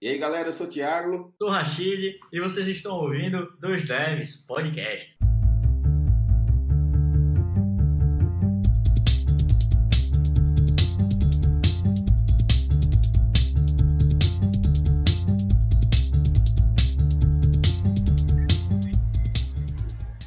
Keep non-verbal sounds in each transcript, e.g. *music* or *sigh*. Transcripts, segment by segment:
E aí, galera, eu sou o Thiago. Sou o Rashid e vocês estão ouvindo Dois Devs Podcast.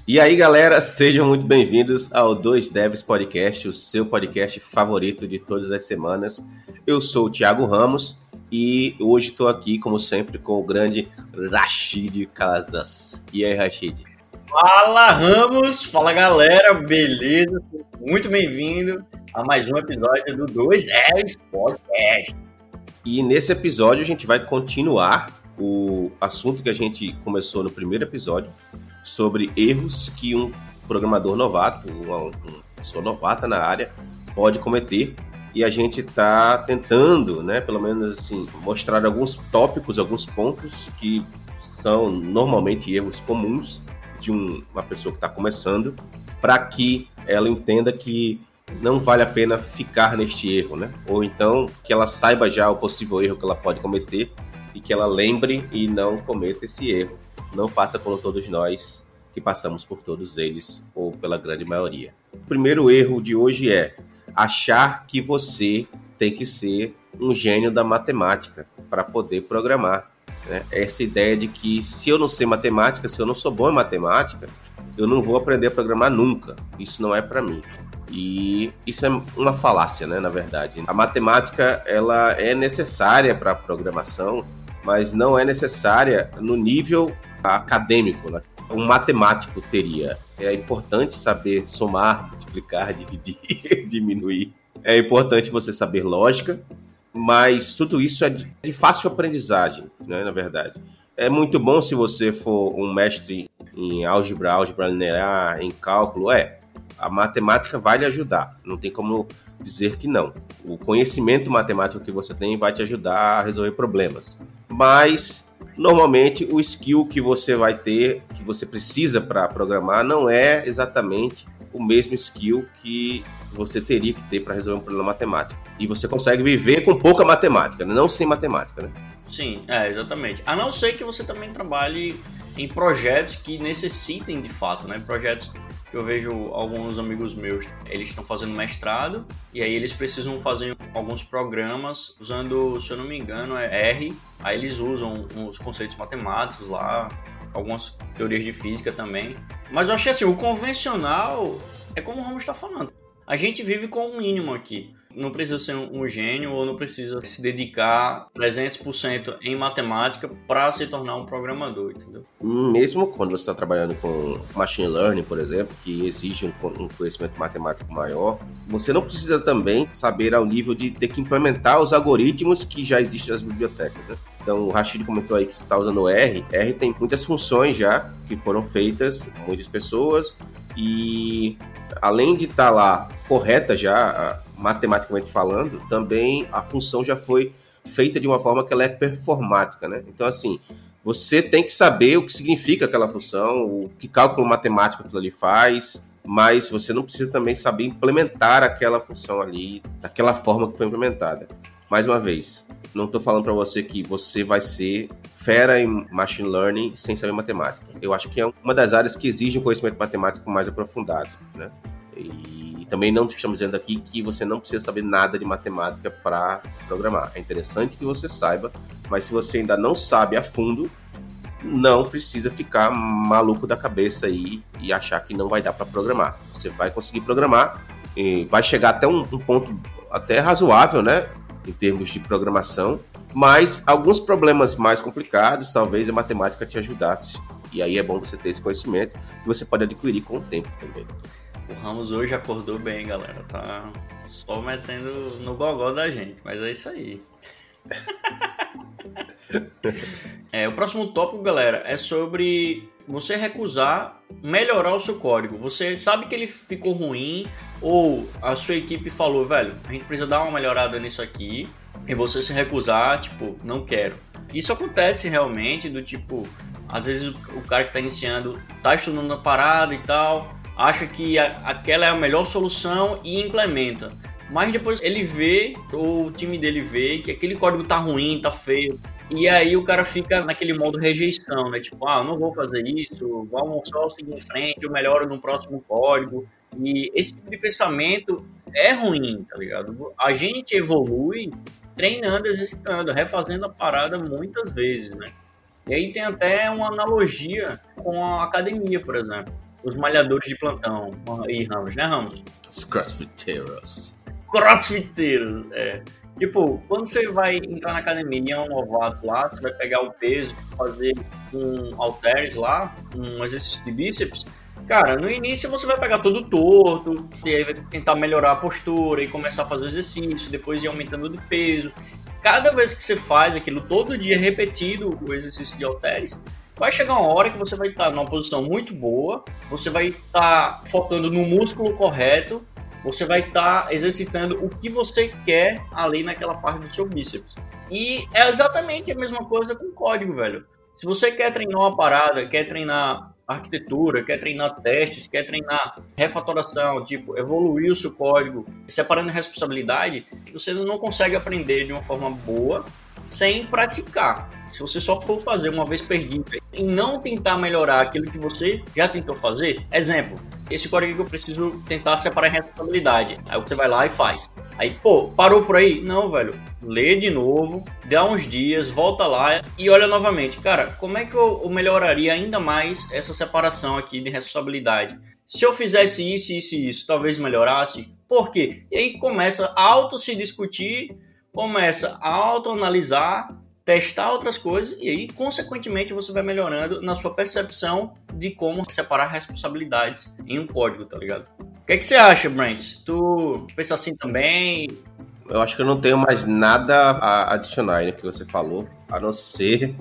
E aí, galera, sejam muito bem-vindos ao Dois Devs Podcast, o seu podcast favorito de todas as semanas. Eu sou o Thiago Ramos e hoje estou aqui, como sempre, com o grande Rashid Casas. E aí, Rashid? Fala, Ramos! Fala, galera! Beleza? Muito bem-vindo a mais um episódio do 210 Podcast. E nesse episódio a gente vai continuar o assunto que a gente começou no primeiro episódio sobre erros que um programador novato, uma, uma pessoa novata na área, pode cometer e a gente está tentando, né, pelo menos assim, mostrar alguns tópicos, alguns pontos que são normalmente erros comuns de um, uma pessoa que está começando, para que ela entenda que não vale a pena ficar neste erro, né? Ou então que ela saiba já o possível erro que ela pode cometer e que ela lembre e não cometa esse erro. Não faça como todos nós que passamos por todos eles ou pela grande maioria. O primeiro erro de hoje é achar que você tem que ser um gênio da matemática para poder programar. Né? Essa ideia de que se eu não sei matemática, se eu não sou bom em matemática, eu não vou aprender a programar nunca. Isso não é para mim. E isso é uma falácia, né, na verdade. A matemática ela é necessária para a programação, mas não é necessária no nível acadêmico, né? Um matemático teria. É importante saber somar, multiplicar, *laughs* dividir, diminuir. É importante você saber lógica, mas tudo isso é de fácil aprendizagem, né, na verdade. É muito bom se você for um mestre em álgebra, álgebra linear, em cálculo, é. A matemática vai lhe ajudar, não tem como dizer que não. O conhecimento matemático que você tem vai te ajudar a resolver problemas. Mas normalmente o skill que você vai ter, que você precisa para programar, não é exatamente o mesmo skill que você teria que ter para resolver um problema matemático. E você consegue viver com pouca matemática, né? não sem matemática, né? Sim, é, exatamente. A não ser que você também trabalhe em projetos que necessitem de fato, né? Projetos que eu vejo alguns amigos meus, eles estão fazendo mestrado e aí eles precisam fazer alguns programas usando, se eu não me engano, é R. Aí eles usam os conceitos matemáticos lá, algumas teorias de física também. Mas eu achei assim, o convencional é como o Ramos está falando. A gente vive com o mínimo aqui. Não precisa ser um gênio ou não precisa se dedicar 300% em matemática para se tornar um programador, entendeu? Mesmo quando você está trabalhando com machine learning, por exemplo, que exige um conhecimento matemático maior, você não precisa também saber ao nível de ter que implementar os algoritmos que já existem nas bibliotecas, né? Então, o Rashid comentou aí que está usando R. R tem muitas funções já que foram feitas muitas pessoas e além de estar tá lá correta já, matematicamente falando, também a função já foi feita de uma forma que ela é performática, né? Então, assim, você tem que saber o que significa aquela função, o que cálculo matemático aquilo ali faz, mas você não precisa também saber implementar aquela função ali daquela forma que foi implementada. Mais uma vez, não estou falando para você que você vai ser fera em machine learning sem saber matemática. Eu acho que é uma das áreas que exige um conhecimento matemático mais aprofundado, né? E também não estamos dizendo aqui que você não precisa saber nada de matemática para programar. É interessante que você saiba, mas se você ainda não sabe a fundo, não precisa ficar maluco da cabeça aí e achar que não vai dar para programar. Você vai conseguir programar e vai chegar até um, um ponto até razoável, né, em termos de programação, mas alguns problemas mais complicados, talvez a matemática te ajudasse. E aí é bom você ter esse conhecimento que você pode adquirir com o tempo também. O Ramos hoje acordou bem, galera. Tá só metendo no gogó da gente, mas é isso aí. *laughs* é, o próximo tópico, galera, é sobre você recusar melhorar o seu código. Você sabe que ele ficou ruim ou a sua equipe falou, velho, a gente precisa dar uma melhorada nisso aqui e você se recusar, tipo, não quero. Isso acontece realmente do tipo, às vezes o cara que tá iniciando tá estudando a parada e tal, acha que a, aquela é a melhor solução e implementa. Mas depois ele vê, ou o time dele vê, que aquele código tá ruim, tá feio, E aí o cara fica naquele modo rejeição, né? Tipo, ah, não vou fazer isso, vamos só seguir em frente, eu melhoro no próximo código. E esse tipo de pensamento é ruim, tá ligado? A gente evolui treinando, exercitando, refazendo a parada muitas vezes, né? E aí tem até uma analogia com a academia, por exemplo. Os malhadores de plantão e Ramos, né, Ramos? Os crossfiteiros. Crossfiteiros, é. Tipo, quando você vai entrar na academia e é um novato lá, você vai pegar o peso, fazer um halteres lá, um exercício de bíceps, Cara, no início você vai pegar todo torto, e aí vai tentar melhorar a postura e começar a fazer exercício, depois ir aumentando de peso. Cada vez que você faz aquilo todo dia repetido, o exercício de halteres, vai chegar uma hora que você vai estar numa posição muito boa, você vai estar focando no músculo correto, você vai estar exercitando o que você quer ali naquela parte do seu bíceps. E é exatamente a mesma coisa com código, velho. Se você quer treinar uma parada, quer treinar arquitetura, quer treinar testes, quer treinar refatoração, tipo, evoluir o seu código, separando responsabilidade, você não consegue aprender de uma forma boa sem praticar. Se você só for fazer uma vez perdida e não tentar melhorar aquilo que você já tentou fazer, exemplo, esse código que eu preciso tentar separar a responsabilidade. Aí você vai lá e faz. Aí, pô, parou por aí? Não, velho. Lê de novo, dá uns dias, volta lá e olha novamente. Cara, como é que eu melhoraria ainda mais essa separação aqui de responsabilidade? Se eu fizesse isso, isso e isso, talvez melhorasse? Por quê? E aí começa a auto se discutir, começa a auto-analisar testar outras coisas e aí, consequentemente, você vai melhorando na sua percepção de como separar responsabilidades em um código, tá ligado? O que, é que você acha, Brent? Tu pensa assim também? Eu acho que eu não tenho mais nada a adicionar no que você falou, a não ser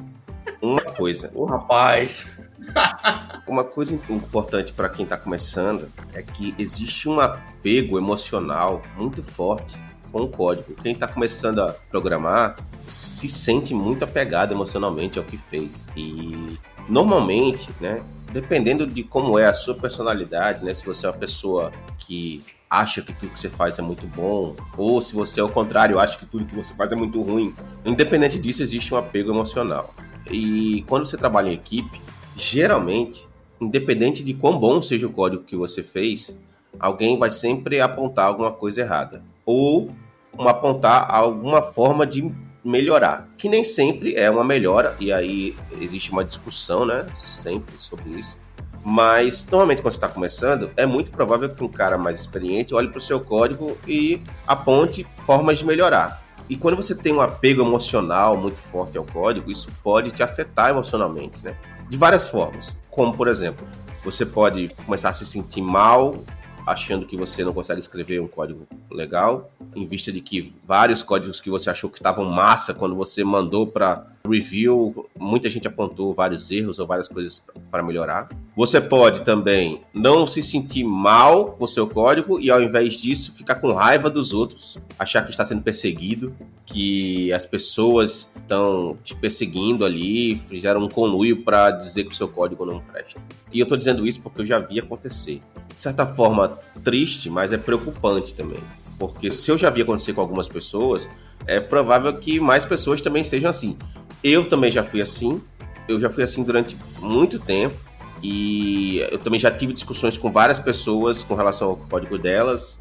uma coisa. Ô, rapaz. *laughs* Uma coisa importante para quem está começando é que existe um apego emocional muito forte com o código. Quem está começando a programar se sente muito apegado emocionalmente ao que fez. E normalmente, né, dependendo de como é a sua personalidade, né, se você é uma pessoa que acha que tudo que você faz é muito bom, ou se você, ao contrário, acha que tudo que você faz é muito ruim, independente disso, existe um apego emocional. E quando você trabalha em equipe, geralmente, independente de quão bom seja o código que você fez, alguém vai sempre apontar alguma coisa errada. Ou apontar alguma forma de melhorar, que nem sempre é uma melhora, e aí existe uma discussão, né, sempre sobre isso. Mas normalmente quando você está começando, é muito provável que um cara mais experiente olhe para o seu código e aponte formas de melhorar. E quando você tem um apego emocional muito forte ao código, isso pode te afetar emocionalmente, né? De várias formas. Como, por exemplo, você pode começar a se sentir mal achando que você não consegue escrever um código legal, em vista de que vários códigos que você achou que estavam massa quando você mandou para review, muita gente apontou vários erros ou várias coisas para melhorar. Você pode também não se sentir mal com seu código e ao invés disso ficar com raiva dos outros, achar que está sendo perseguido, que as pessoas estão te perseguindo ali, fizeram um conluio para dizer que o seu código não presta. E eu estou dizendo isso porque eu já vi acontecer. De certa forma triste, mas é preocupante também. Porque se eu já vi acontecer com algumas pessoas, é provável que mais pessoas também sejam assim. Eu também já fui assim, eu já fui assim durante muito tempo e eu também já tive discussões com várias pessoas com relação ao código delas.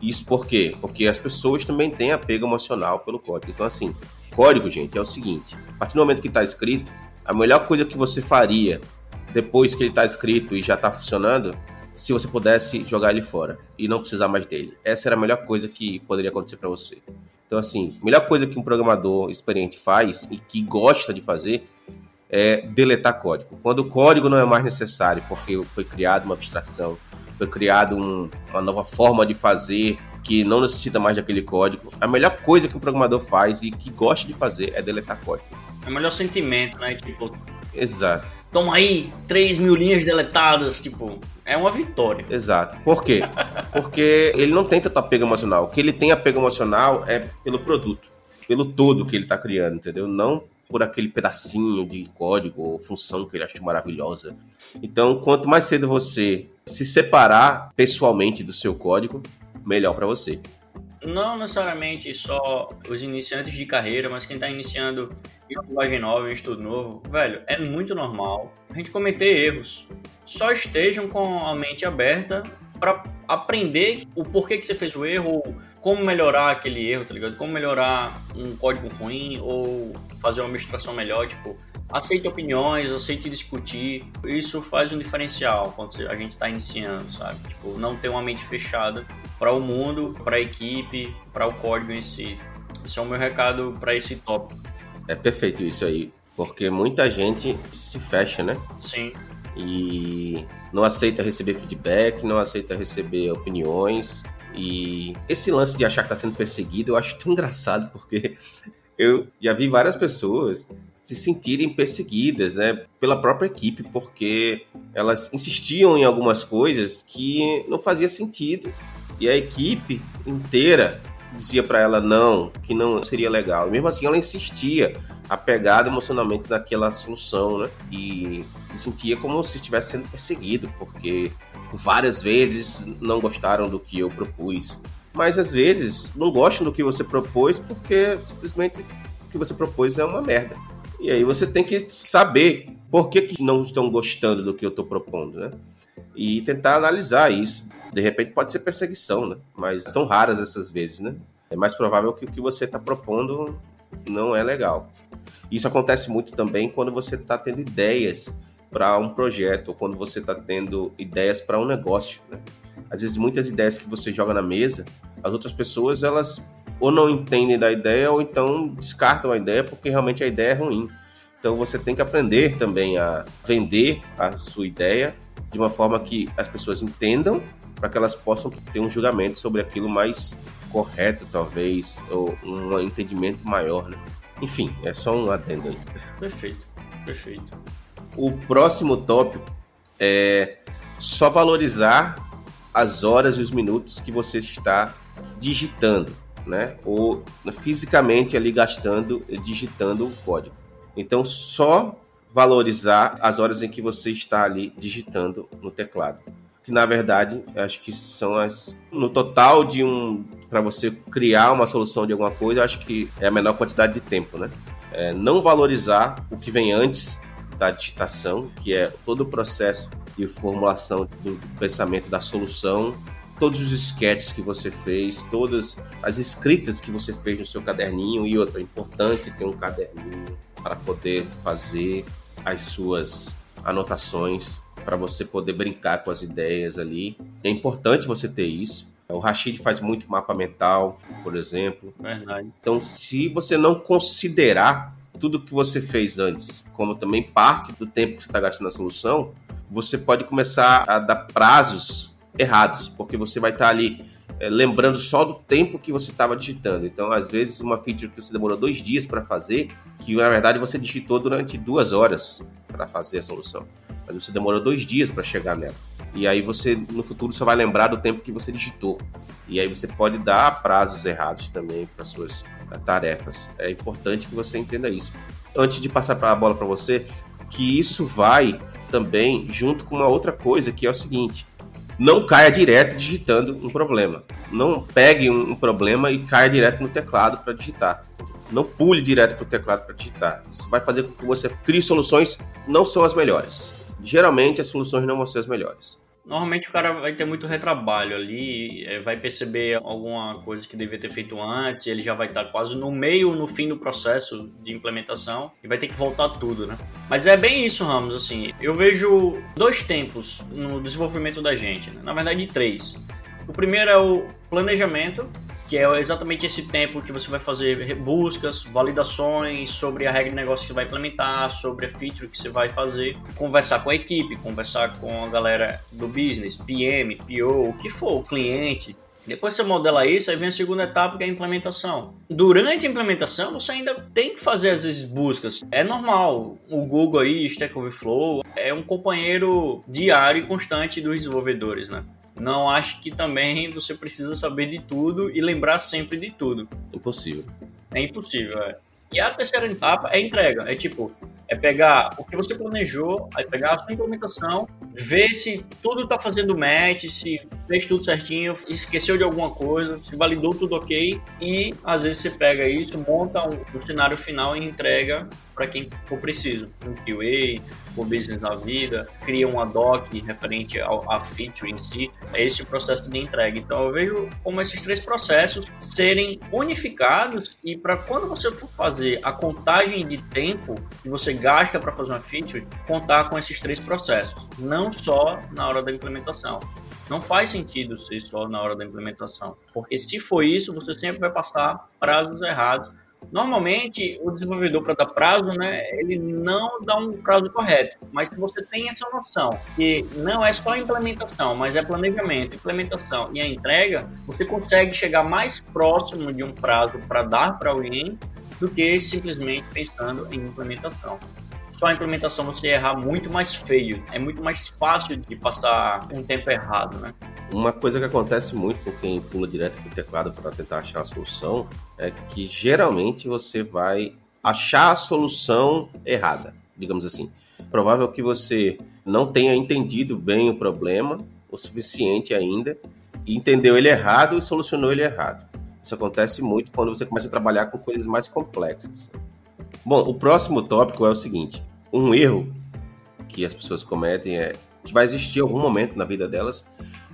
Isso por quê? Porque as pessoas também têm apego emocional pelo código. Então, assim, código, gente, é o seguinte: a partir do momento que está escrito, a melhor coisa que você faria depois que ele está escrito e já está funcionando se você pudesse jogar ele fora e não precisar mais dele. Essa era a melhor coisa que poderia acontecer para você. Então, assim, a melhor coisa que um programador experiente faz e que gosta de fazer é deletar código. Quando o código não é mais necessário, porque foi criada uma abstração, foi criada um, uma nova forma de fazer que não necessita mais daquele código, a melhor coisa que o programador faz e que gosta de fazer é deletar código. É o melhor sentimento, né? Tipo, Exato. Toma aí 3 mil linhas deletadas, tipo, é uma vitória. Exato. Por quê? Porque ele não tem tanto apego emocional. O que ele tem apego emocional é pelo produto, pelo todo que ele está criando, entendeu? Não por aquele pedacinho de código ou função que ele achou maravilhosa. Então, quanto mais cedo você se separar pessoalmente do seu código, melhor para você. Não necessariamente só os iniciantes de carreira, mas quem está iniciando em uma linguagem nova, em estudo novo, velho, é muito normal a gente cometer erros. Só estejam com a mente aberta para aprender o porquê que você fez o erro, ou como melhorar aquele erro, tá ligado? Como melhorar um código ruim ou fazer uma administração melhor, tipo, aceite opiniões, aceite discutir. Isso faz um diferencial quando a gente está iniciando, sabe? Tipo, não ter uma mente fechada para o mundo, para a equipe, para o código em si. Esse é o meu recado para esse tópico. É perfeito isso aí, porque muita gente se fecha, né? Sim. E não aceita receber feedback, não aceita receber opiniões. E esse lance de achar que está sendo perseguido eu acho tão engraçado, porque eu já vi várias pessoas se sentirem perseguidas né, pela própria equipe, porque elas insistiam em algumas coisas que não fazia sentido. E a equipe inteira dizia para ela não, que não seria legal. E mesmo assim ela insistia, apegada emocionalmente naquela solução, né? E se sentia como se estivesse sendo perseguido, porque várias vezes não gostaram do que eu propus. Mas às vezes não gostam do que você propôs porque simplesmente o que você propôs é uma merda. E aí você tem que saber por que, que não estão gostando do que eu estou propondo, né? E tentar analisar isso de repente pode ser perseguição, né? Mas são raras essas vezes, né? É mais provável que o que você está propondo não é legal. Isso acontece muito também quando você está tendo ideias para um projeto ou quando você está tendo ideias para um negócio. Né? Às vezes muitas ideias que você joga na mesa, as outras pessoas elas ou não entendem da ideia ou então descartam a ideia porque realmente a ideia é ruim. Então você tem que aprender também a vender a sua ideia de uma forma que as pessoas entendam para que elas possam ter um julgamento sobre aquilo mais correto, talvez, ou um entendimento maior, né? Enfim, é só um adendo aí. Perfeito, perfeito. O próximo tópico é só valorizar as horas e os minutos que você está digitando, né? Ou fisicamente ali gastando, digitando o código. Então, só valorizar as horas em que você está ali digitando no teclado que na verdade acho que são as no total de um para você criar uma solução de alguma coisa, acho que é a menor quantidade de tempo, né? É não valorizar o que vem antes da digitação, que é todo o processo de formulação do pensamento da solução, todos os sketches que você fez, todas as escritas que você fez no seu caderninho e outra, é importante ter um caderninho para poder fazer as suas anotações para você poder brincar com as ideias ali. É importante você ter isso. O Rashid faz muito mapa mental, por exemplo. Verdade. Então, se você não considerar tudo que você fez antes como também parte do tempo que você está gastando na solução, você pode começar a dar prazos errados, porque você vai estar tá ali é, lembrando só do tempo que você estava digitando. Então, às vezes, uma feature que você demorou dois dias para fazer, que na verdade você digitou durante duas horas para fazer a solução mas você demorou dois dias para chegar nela. E aí você, no futuro, só vai lembrar do tempo que você digitou. E aí você pode dar prazos errados também para suas eh, tarefas. É importante que você entenda isso. Antes de passar a bola para você, que isso vai também junto com uma outra coisa, que é o seguinte: não caia direto digitando um problema. Não pegue um, problema e caia direto no teclado para digitar. Não pule direto para o teclado para digitar. Isso vai fazer com que você crie soluções não são as melhores geralmente as soluções não vão ser as melhores. Normalmente o cara vai ter muito retrabalho ali, é, vai perceber alguma coisa que devia ter feito antes, ele já vai estar quase no meio, no fim do processo de implementação e vai ter que voltar tudo, né? Mas é bem isso, Ramos, assim, eu vejo dois tempos no desenvolvimento da gente, né? na verdade três. O primeiro é o planejamento, que é exatamente esse tempo que você vai fazer buscas, validações sobre a regra de negócio que você vai implementar, sobre a feature que você vai fazer, conversar com a equipe, conversar com a galera do business, PM, PO, o que for, o cliente. Depois você modela isso, aí vem a segunda etapa que é a implementação. Durante a implementação, você ainda tem que fazer vezes buscas. É normal. O Google aí, Stack Overflow, é um companheiro diário e constante dos desenvolvedores, né? Não acho que também você precisa saber de tudo e lembrar sempre de tudo. Impossível. É impossível, é. E a terceira etapa é entrega. É tipo, É pegar o que você planejou, aí pegar a sua implementação, ver se tudo está fazendo match, se fez tudo certinho, esqueceu de alguma coisa, se validou tudo ok, e às vezes você pega isso, monta um, um cenário final e entrega para quem for preciso. Um QA, o business na vida, cria uma doc referente ao, a feature em si. É esse o processo de entrega. Então eu vejo como esses três processos serem unificados e para quando você for fazer a contagem de tempo que você gasta para fazer uma feature, contar com esses três processos, não só na hora da implementação. Não faz sentido ser só na hora da implementação, porque se for isso, você sempre vai passar prazos errados Normalmente, o desenvolvedor, para dar prazo, né, ele não dá um prazo correto. Mas se você tem essa noção que não é só implementação, mas é planejamento, implementação e a entrega, você consegue chegar mais próximo de um prazo para dar para alguém do que simplesmente pensando em implementação só a implementação você errar muito mais feio. É muito mais fácil de passar um tempo errado, né? Uma coisa que acontece muito com quem pula direto para o teclado para tentar achar a solução é que geralmente você vai achar a solução errada, digamos assim. Provável que você não tenha entendido bem o problema o suficiente ainda e entendeu ele errado e solucionou ele errado. Isso acontece muito quando você começa a trabalhar com coisas mais complexas. Bom, o próximo tópico é o seguinte: um erro que as pessoas cometem é que vai existir algum momento na vida delas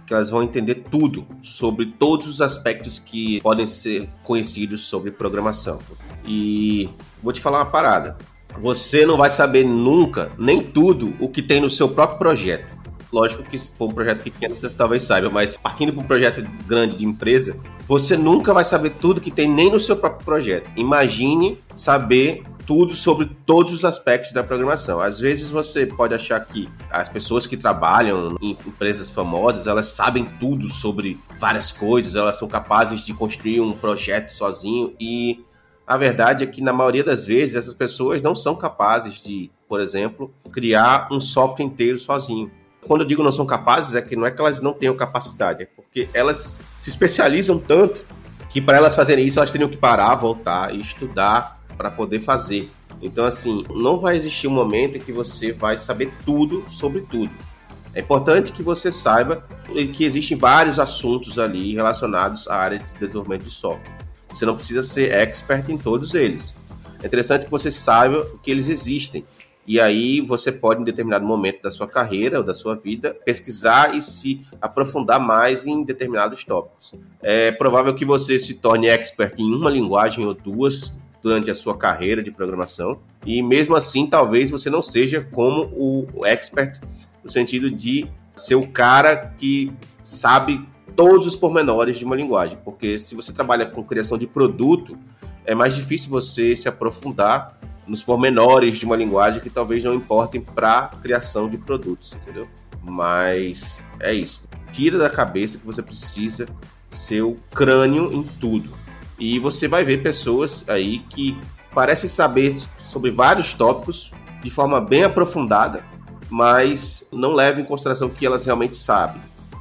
que elas vão entender tudo sobre todos os aspectos que podem ser conhecidos sobre programação. E vou te falar uma parada. Você não vai saber nunca nem tudo o que tem no seu próprio projeto. Lógico que se for um projeto pequeno, você talvez saiba, mas partindo para um projeto grande de empresa, você nunca vai saber tudo que tem nem no seu próprio projeto. Imagine saber tudo sobre todos os aspectos da programação. Às vezes você pode achar que as pessoas que trabalham em empresas famosas, elas sabem tudo sobre várias coisas, elas são capazes de construir um projeto sozinho e a verdade é que na maioria das vezes essas pessoas não são capazes de, por exemplo, criar um software inteiro sozinho. Quando eu digo não são capazes, é que não é que elas não tenham capacidade, é porque elas se especializam tanto que para elas fazerem isso elas teriam que parar, voltar e estudar para poder fazer. Então, assim, não vai existir um momento em que você vai saber tudo sobre tudo. É importante que você saiba que existem vários assuntos ali relacionados à área de desenvolvimento de software. Você não precisa ser expert em todos eles. É interessante que você saiba que eles existem. E aí você pode, em determinado momento da sua carreira ou da sua vida, pesquisar e se aprofundar mais em determinados tópicos. É provável que você se torne expert em uma linguagem ou duas durante a sua carreira de programação. E mesmo assim, talvez você não seja como o expert no sentido de ser o cara que sabe todos os pormenores de uma linguagem, porque se você trabalha com criação de produto, é mais difícil você se aprofundar nos pormenores de uma linguagem que talvez não importem para criação de produtos, entendeu? Mas é isso. Tira da cabeça que você precisa ser o crânio em tudo. E você vai ver pessoas aí que parecem saber sobre vários tópicos de forma bem aprofundada, mas não levam em consideração o que elas realmente sabem.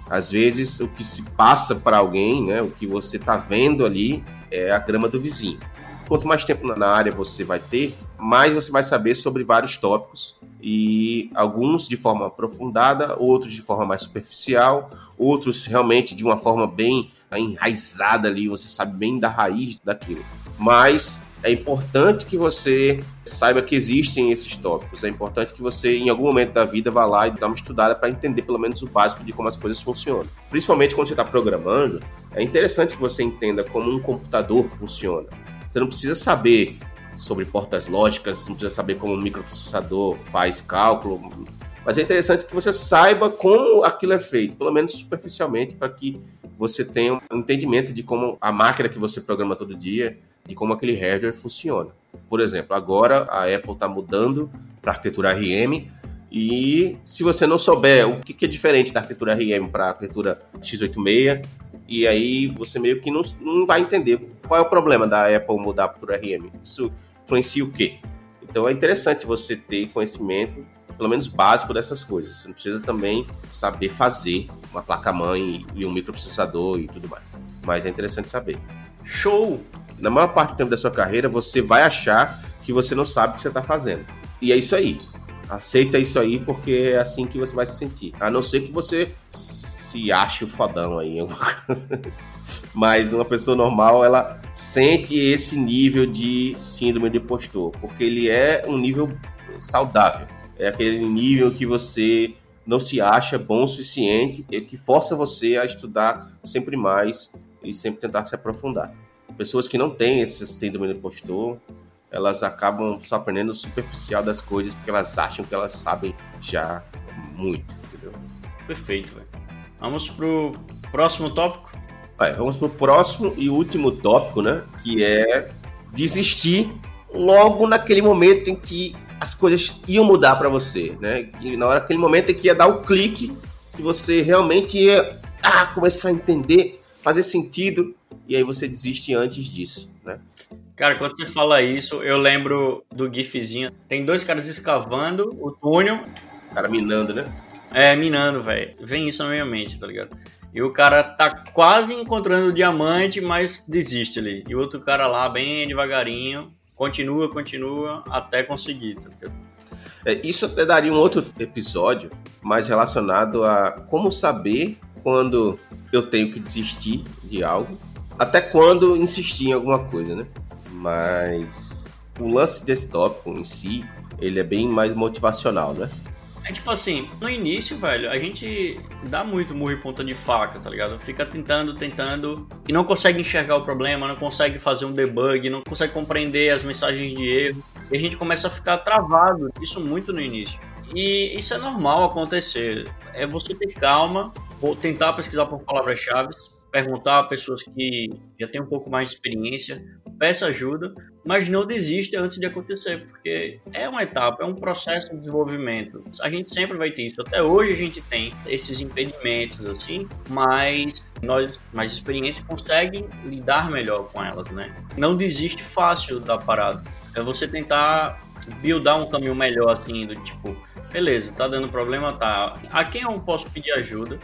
Às vezes, o que se passa para alguém, né, o que você está vendo ali, é a grama do vizinho. Quanto mais tempo na área você vai ter, mais você vai saber sobre vários tópicos e alguns de forma aprofundada, outros de forma mais superficial, outros realmente de uma forma bem enraizada ali, você sabe bem da raiz daquilo. Mas é importante que você saiba que existem esses tópicos. É importante que você, em algum momento da vida, vá lá e dá uma estudada para entender pelo menos o básico de como as coisas funcionam. Principalmente quando você está programando, é interessante que você entenda como um computador funciona. Você não precisa saber sobre portas lógicas, não precisa saber como um microprocessador faz cálculo, mas é interessante que você saiba como aquilo é feito, pelo menos superficialmente, para que você tenha um entendimento de como a máquina que você programa todo dia, de como aquele hardware funciona. Por exemplo, agora a Apple está mudando para arquitetura RM, e se você não souber o que é diferente da arquitetura RM para a arquitetura x86, e aí você meio que não, não vai entender qual é o problema da Apple mudar para a RM. Isso influencia o quê? Então é interessante você ter conhecimento pelo menos básico dessas coisas. Você não precisa também saber fazer uma placa-mãe e um microprocessador e tudo mais. Mas é interessante saber. Show! Na maior parte do tempo da sua carreira, você vai achar que você não sabe o que você está fazendo. E é isso aí. Aceita isso aí porque é assim que você vai se sentir. A não ser que você se ache o fodão aí. Mas uma pessoa normal, ela sente esse nível de síndrome de impostor, porque ele é um nível saudável. É aquele nível que você não se acha bom o suficiente e que força você a estudar sempre mais e sempre tentar se aprofundar. Pessoas que não têm esse síndrome do impostor, elas acabam só aprendendo o superficial das coisas porque elas acham que elas sabem já muito, entendeu? Perfeito, velho. Vamos pro próximo tópico? Vai, vamos pro próximo e último tópico, né? Que é desistir logo naquele momento em que as coisas iam mudar para você, né? E na hora aquele momento em que ia dar o clique, que você realmente ia ah, começar a entender, fazer sentido, e aí você desiste antes disso, né? Cara, quando você fala isso, eu lembro do gifzinho. Tem dois caras escavando o túnel. Cara minando, né? É, minando, velho. Vem isso na minha mente, tá ligado? E o cara tá quase encontrando o diamante, mas desiste ali. E outro cara lá, bem devagarinho, continua, continua, até conseguir, tá? É, isso até daria um outro episódio mais relacionado a como saber quando eu tenho que desistir de algo, até quando insistir em alguma coisa, né? Mas o lance desse tópico em si, ele é bem mais motivacional, né? É tipo assim, no início, velho, a gente dá muito murro e ponta de faca, tá ligado? Fica tentando, tentando e não consegue enxergar o problema, não consegue fazer um debug, não consegue compreender as mensagens de erro. E a gente começa a ficar travado, isso muito no início. E isso é normal acontecer. É você ter calma, tentar pesquisar por palavras-chave, perguntar a pessoas que já têm um pouco mais de experiência, peça ajuda, mas não desista antes de acontecer, porque é uma etapa, é um processo de desenvolvimento. A gente sempre vai ter isso. Até hoje a gente tem esses impedimentos assim, mas nós mais experientes conseguem lidar melhor com elas, né? Não desiste fácil da parada. É você tentar buildar um caminho melhor assim, do tipo, beleza, tá dando problema, tá. A quem eu posso pedir ajuda?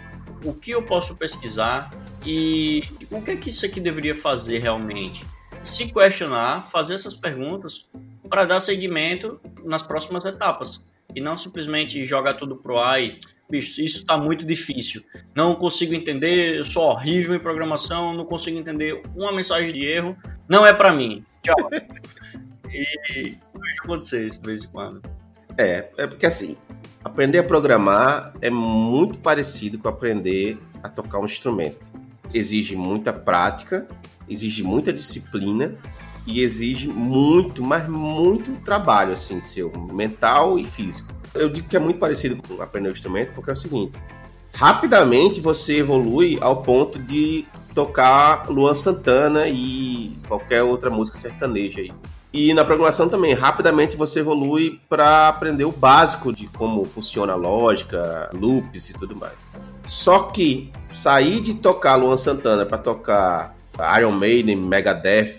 O que eu posso pesquisar? E o que é que isso aqui deveria fazer realmente? Se questionar, fazer essas perguntas para dar seguimento nas próximas etapas. E não simplesmente jogar tudo pro ar e, bicho, isso está muito difícil. Não consigo entender, eu sou horrível em programação, não consigo entender uma mensagem de erro, não é para mim. Tchau. *laughs* e vejo acontecer isso de vez em quando. É, é porque assim, aprender a programar é muito parecido com aprender a tocar um instrumento exige muita prática, exige muita disciplina e exige muito, mas muito trabalho, assim, seu, mental e físico. Eu digo que é muito parecido com aprender o instrumento, porque é o seguinte: rapidamente você evolui ao ponto de tocar Luan Santana e qualquer outra música sertaneja aí. E na programação também, rapidamente você evolui para aprender o básico de como funciona a lógica, loops e tudo mais. Só que sair de tocar Luan Santana para tocar Iron Maiden, Megadeth,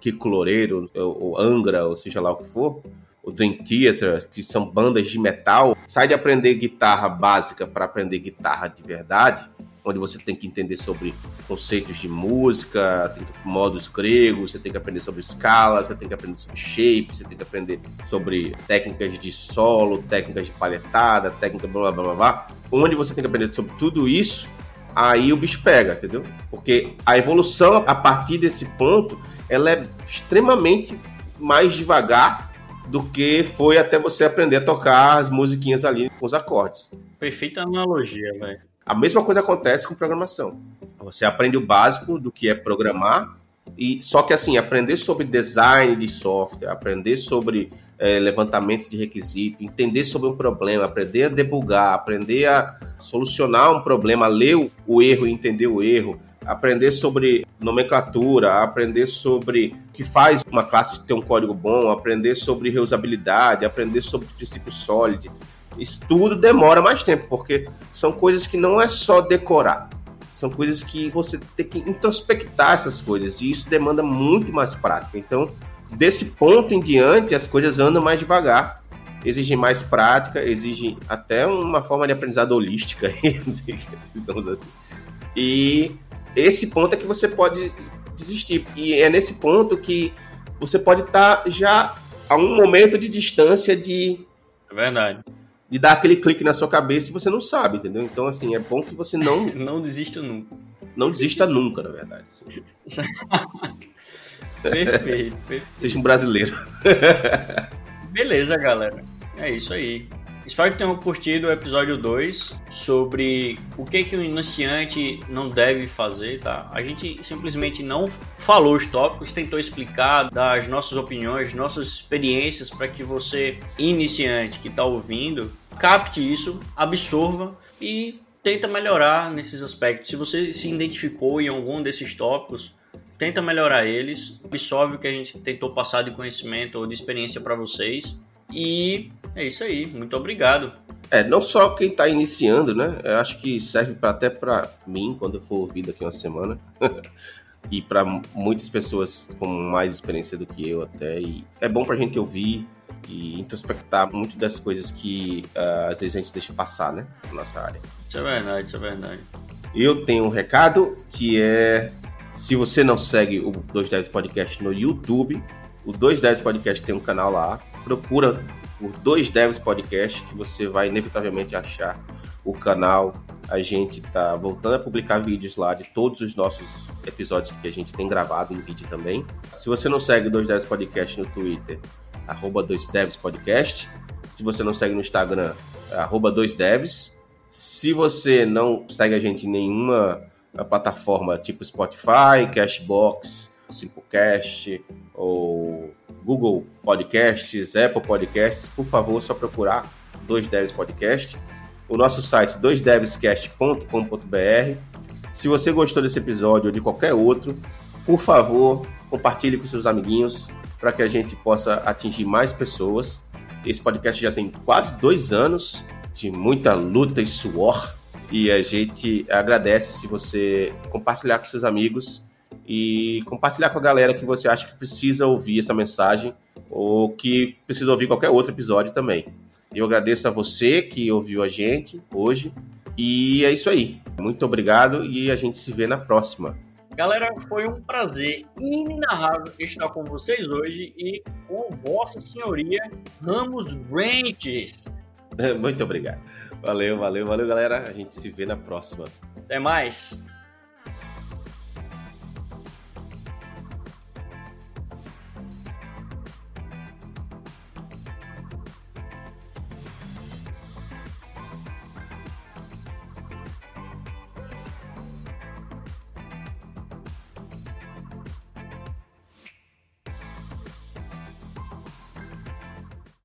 Kiko Loureiro, ou Angra, ou seja lá o que for, o Dream Theater, que são bandas de metal, sai de aprender guitarra básica para aprender guitarra de verdade, onde você tem que entender sobre conceitos de música, tem modos gregos, você tem que aprender sobre escala, você tem que aprender sobre shape, você tem que aprender sobre técnicas de solo, técnicas de palhetada, técnica blá blá blá blá, onde você tem que aprender sobre tudo isso aí o bicho pega, entendeu? Porque a evolução a partir desse ponto, ela é extremamente mais devagar do que foi até você aprender a tocar as musiquinhas ali com os acordes. Perfeita analogia, velho. A mesma coisa acontece com programação. Você aprende o básico do que é programar e só que assim, aprender sobre design de software, aprender sobre é, levantamento de requisito, entender sobre um problema, aprender a debugar, aprender a solucionar um problema, ler o, erro e entender o erro, aprender sobre nomenclatura, aprender sobre o que faz uma classe ter um código bom, aprender sobre reusabilidade, aprender sobre princípio sólido. Isso tudo demora mais tempo, porque são coisas que não é só decorar. São coisas que você tem que introspectar essas coisas, e isso demanda muito mais prática. Então, desse ponto em diante, as coisas andam mais devagar, exigem mais prática, exigem até uma forma de aprendizado holística, *laughs* digamos assim. E esse ponto é que você pode desistir. E é nesse ponto que você pode estar tá já a um momento de distância de. É verdade. De dar aquele clique na sua cabeça e você não sabe, entendeu? Então, assim, é bom que você não. *laughs* não desista nunca. Não desista nunca, na verdade. Assim. *laughs* perfeito, *laughs* perfeito. Seja um brasileiro. Beleza, galera. É isso aí. Espero que tenham curtido o episódio 2 sobre o que, que o iniciante não deve fazer, tá? A gente simplesmente não falou os tópicos, tentou explicar das nossas opiniões, nossas experiências para que você, iniciante que está ouvindo, capte isso, absorva e tenta melhorar nesses aspectos. Se você se identificou em algum desses tópicos, tenta melhorar eles, absorve o que a gente tentou passar de conhecimento ou de experiência para vocês e é isso aí, muito obrigado. É, não só quem está iniciando, né? Eu acho que serve pra, até para mim, quando eu for ouvir daqui uma semana. *laughs* e para muitas pessoas com mais experiência do que eu até. E é bom para a gente ouvir e introspectar muito das coisas que uh, às vezes a gente deixa passar, né? Na nossa área. Isso é verdade, isso é verdade. Eu tenho um recado que é: se você não segue o 210 Podcast no YouTube, o 210 Podcast tem um canal lá procura por dois Devs Podcast que você vai inevitavelmente achar o canal. A gente tá voltando a publicar vídeos lá de todos os nossos episódios que a gente tem gravado em vídeo também. Se você não segue o 2 Devs Podcast no Twitter, arroba 2Devs Podcast. Se você não segue no Instagram, arroba 2Devs. Se você não segue a gente em nenhuma plataforma tipo Spotify, Cashbox, Simplecast ou Google Podcasts, Apple Podcasts, por favor, só procurar 2Devs Podcast. O nosso site 2devscast.com.br. Se você gostou desse episódio ou de qualquer outro, por favor, compartilhe com seus amiguinhos para que a gente possa atingir mais pessoas. Esse podcast já tem quase dois anos de muita luta e suor e a gente agradece se você compartilhar com seus amigos e compartilhar com a galera que você acha que precisa ouvir essa mensagem ou que precisa ouvir qualquer outro episódio também. Eu agradeço a você que ouviu a gente hoje e é isso aí. Muito obrigado e a gente se vê na próxima. Galera, foi um prazer inenarrável estar com vocês hoje e com Vossa Senhoria Ramos Branches. *laughs* Muito obrigado. Valeu, valeu, valeu, galera. A gente se vê na próxima. Até mais.